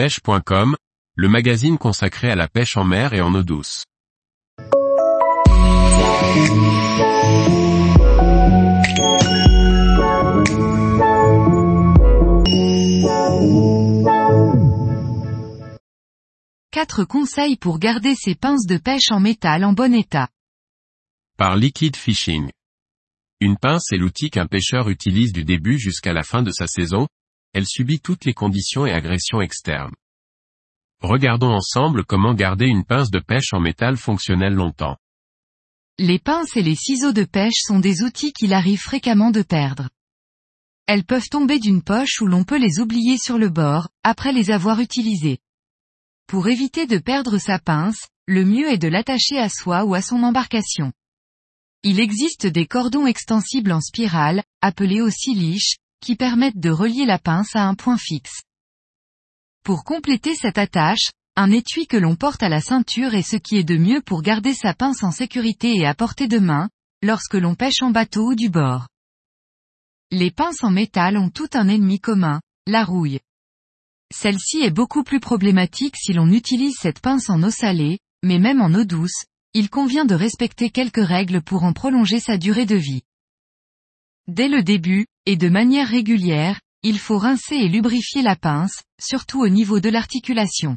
pêche.com, le magazine consacré à la pêche en mer et en eau douce. Quatre conseils pour garder ses pinces de pêche en métal en bon état. Par Liquid Fishing. Une pince est l'outil qu'un pêcheur utilise du début jusqu'à la fin de sa saison, elle subit toutes les conditions et agressions externes. Regardons ensemble comment garder une pince de pêche en métal fonctionnelle longtemps. Les pinces et les ciseaux de pêche sont des outils qu'il arrive fréquemment de perdre. Elles peuvent tomber d'une poche ou l'on peut les oublier sur le bord, après les avoir utilisées. Pour éviter de perdre sa pince, le mieux est de l'attacher à soi ou à son embarcation. Il existe des cordons extensibles en spirale, appelés aussi liches, qui permettent de relier la pince à un point fixe. Pour compléter cette attache, un étui que l'on porte à la ceinture est ce qui est de mieux pour garder sa pince en sécurité et à portée de main, lorsque l'on pêche en bateau ou du bord. Les pinces en métal ont tout un ennemi commun, la rouille. Celle-ci est beaucoup plus problématique si l'on utilise cette pince en eau salée, mais même en eau douce, il convient de respecter quelques règles pour en prolonger sa durée de vie. Dès le début, et de manière régulière, il faut rincer et lubrifier la pince, surtout au niveau de l'articulation.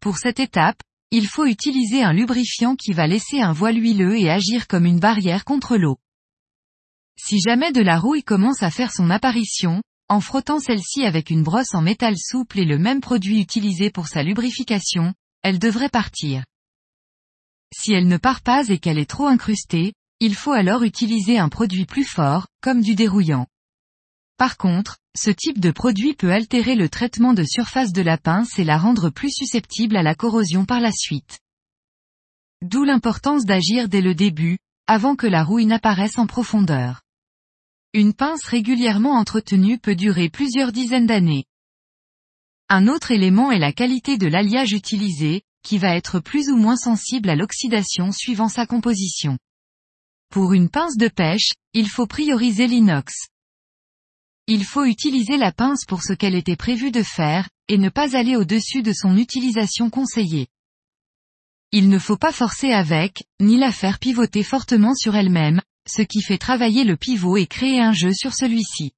Pour cette étape, il faut utiliser un lubrifiant qui va laisser un voile huileux et agir comme une barrière contre l'eau. Si jamais de la rouille commence à faire son apparition, en frottant celle-ci avec une brosse en métal souple et le même produit utilisé pour sa lubrification, elle devrait partir. Si elle ne part pas et qu'elle est trop incrustée, il faut alors utiliser un produit plus fort, comme du dérouillant. Par contre, ce type de produit peut altérer le traitement de surface de la pince et la rendre plus susceptible à la corrosion par la suite. D'où l'importance d'agir dès le début, avant que la rouille n'apparaisse en profondeur. Une pince régulièrement entretenue peut durer plusieurs dizaines d'années. Un autre élément est la qualité de l'alliage utilisé, qui va être plus ou moins sensible à l'oxydation suivant sa composition. Pour une pince de pêche, il faut prioriser l'inox. Il faut utiliser la pince pour ce qu'elle était prévue de faire, et ne pas aller au-dessus de son utilisation conseillée. Il ne faut pas forcer avec, ni la faire pivoter fortement sur elle-même, ce qui fait travailler le pivot et créer un jeu sur celui-ci.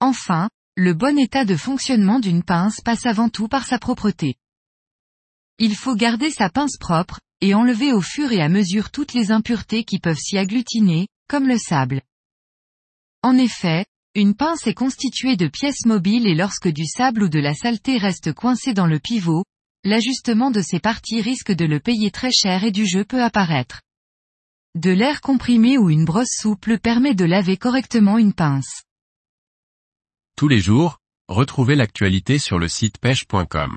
Enfin, le bon état de fonctionnement d'une pince passe avant tout par sa propreté. Il faut garder sa pince propre, et enlever au fur et à mesure toutes les impuretés qui peuvent s'y agglutiner, comme le sable. En effet, une pince est constituée de pièces mobiles et lorsque du sable ou de la saleté reste coincé dans le pivot, l'ajustement de ces parties risque de le payer très cher et du jeu peut apparaître. De l'air comprimé ou une brosse souple permet de laver correctement une pince. Tous les jours, retrouvez l'actualité sur le site pêche.com.